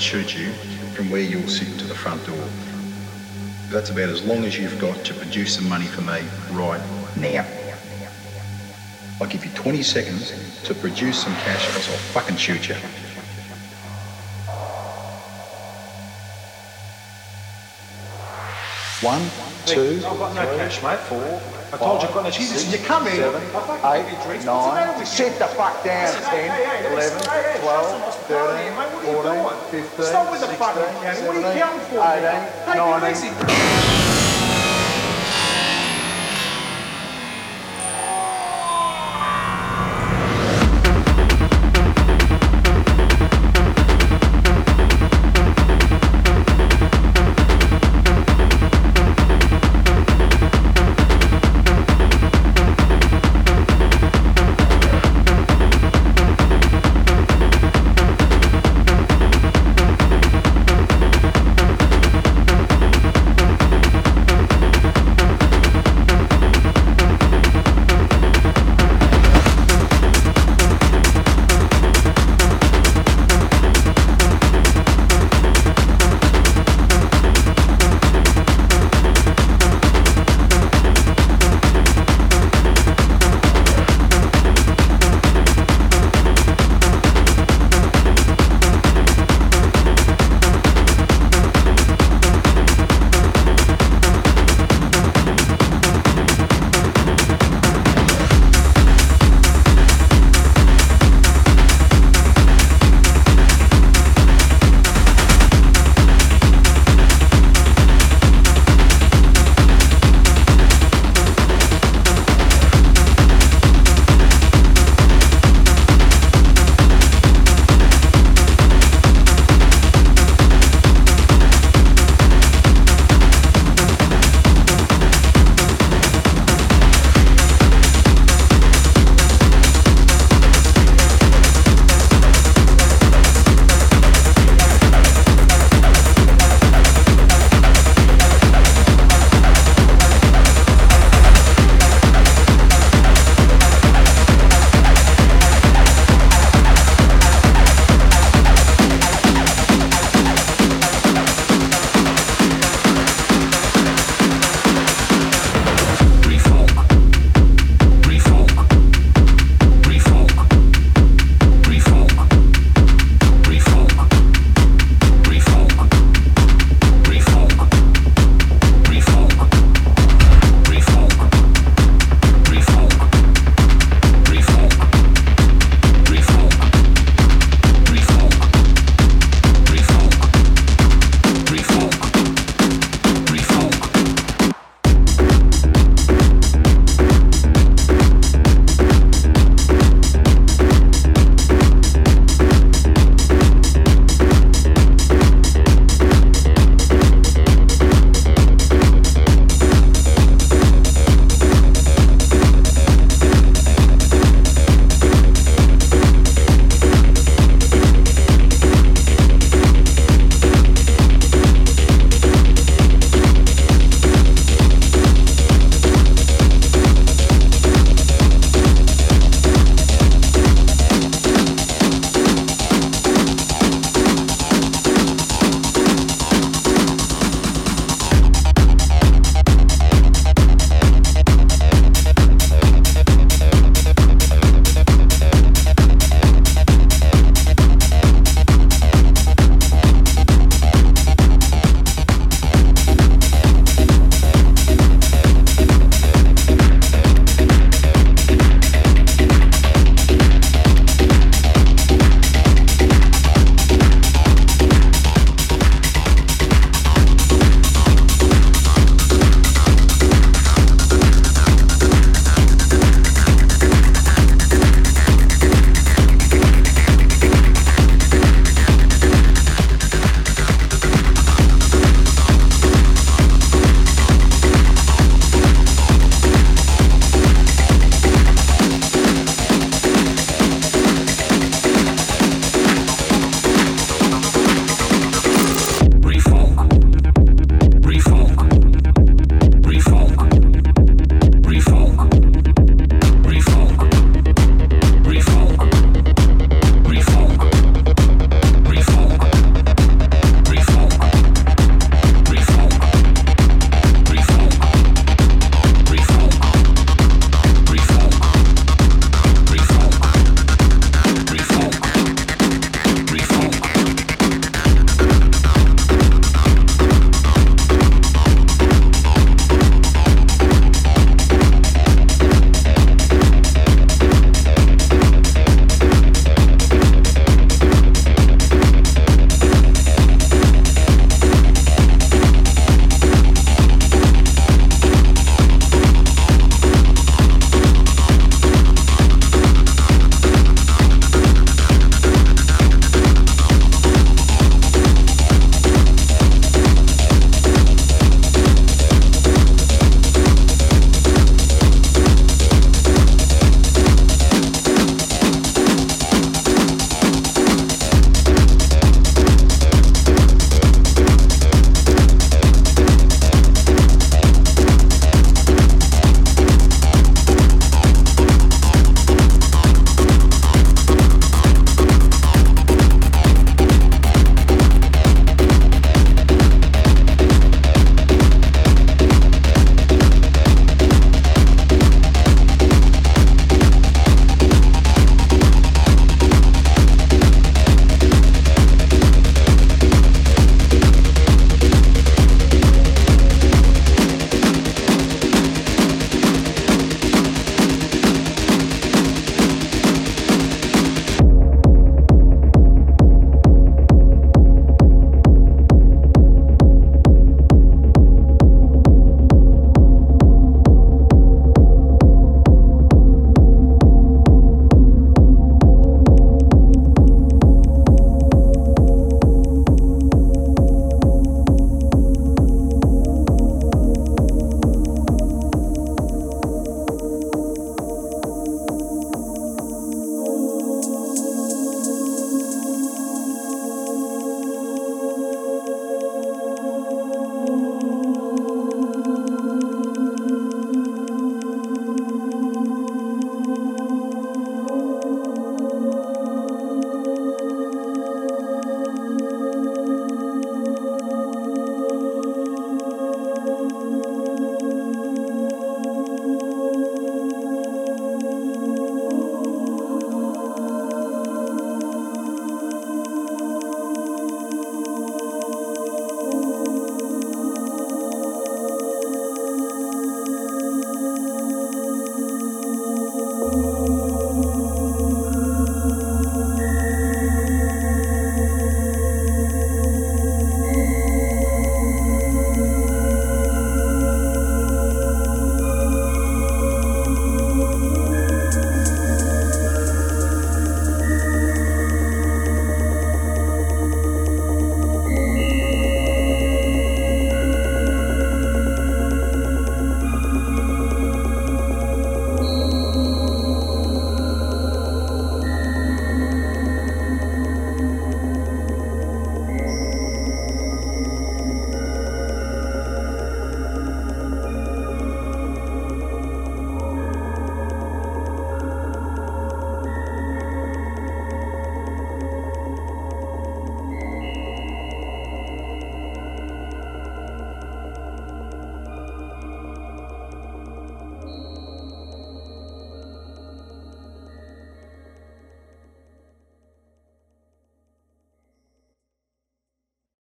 shoot you from where you'll sit to the front door. That's about as long as you've got to produce some money for me right now. I'll give you 20 seconds to produce some cash or I'll fucking shoot you. One, two, I've got no cash, mate. Four. I told you no six, you come in. seven, eight, give you drinks. What's the matter nine, sit the fuck down, Listen, hey, 10, hey, hey, 11, hey, hey, 12, show some hospitality, 13, mate. What are you 14, 15, Stop with the fucking 16, counting. What are you 17, 18, Take it 19, easy.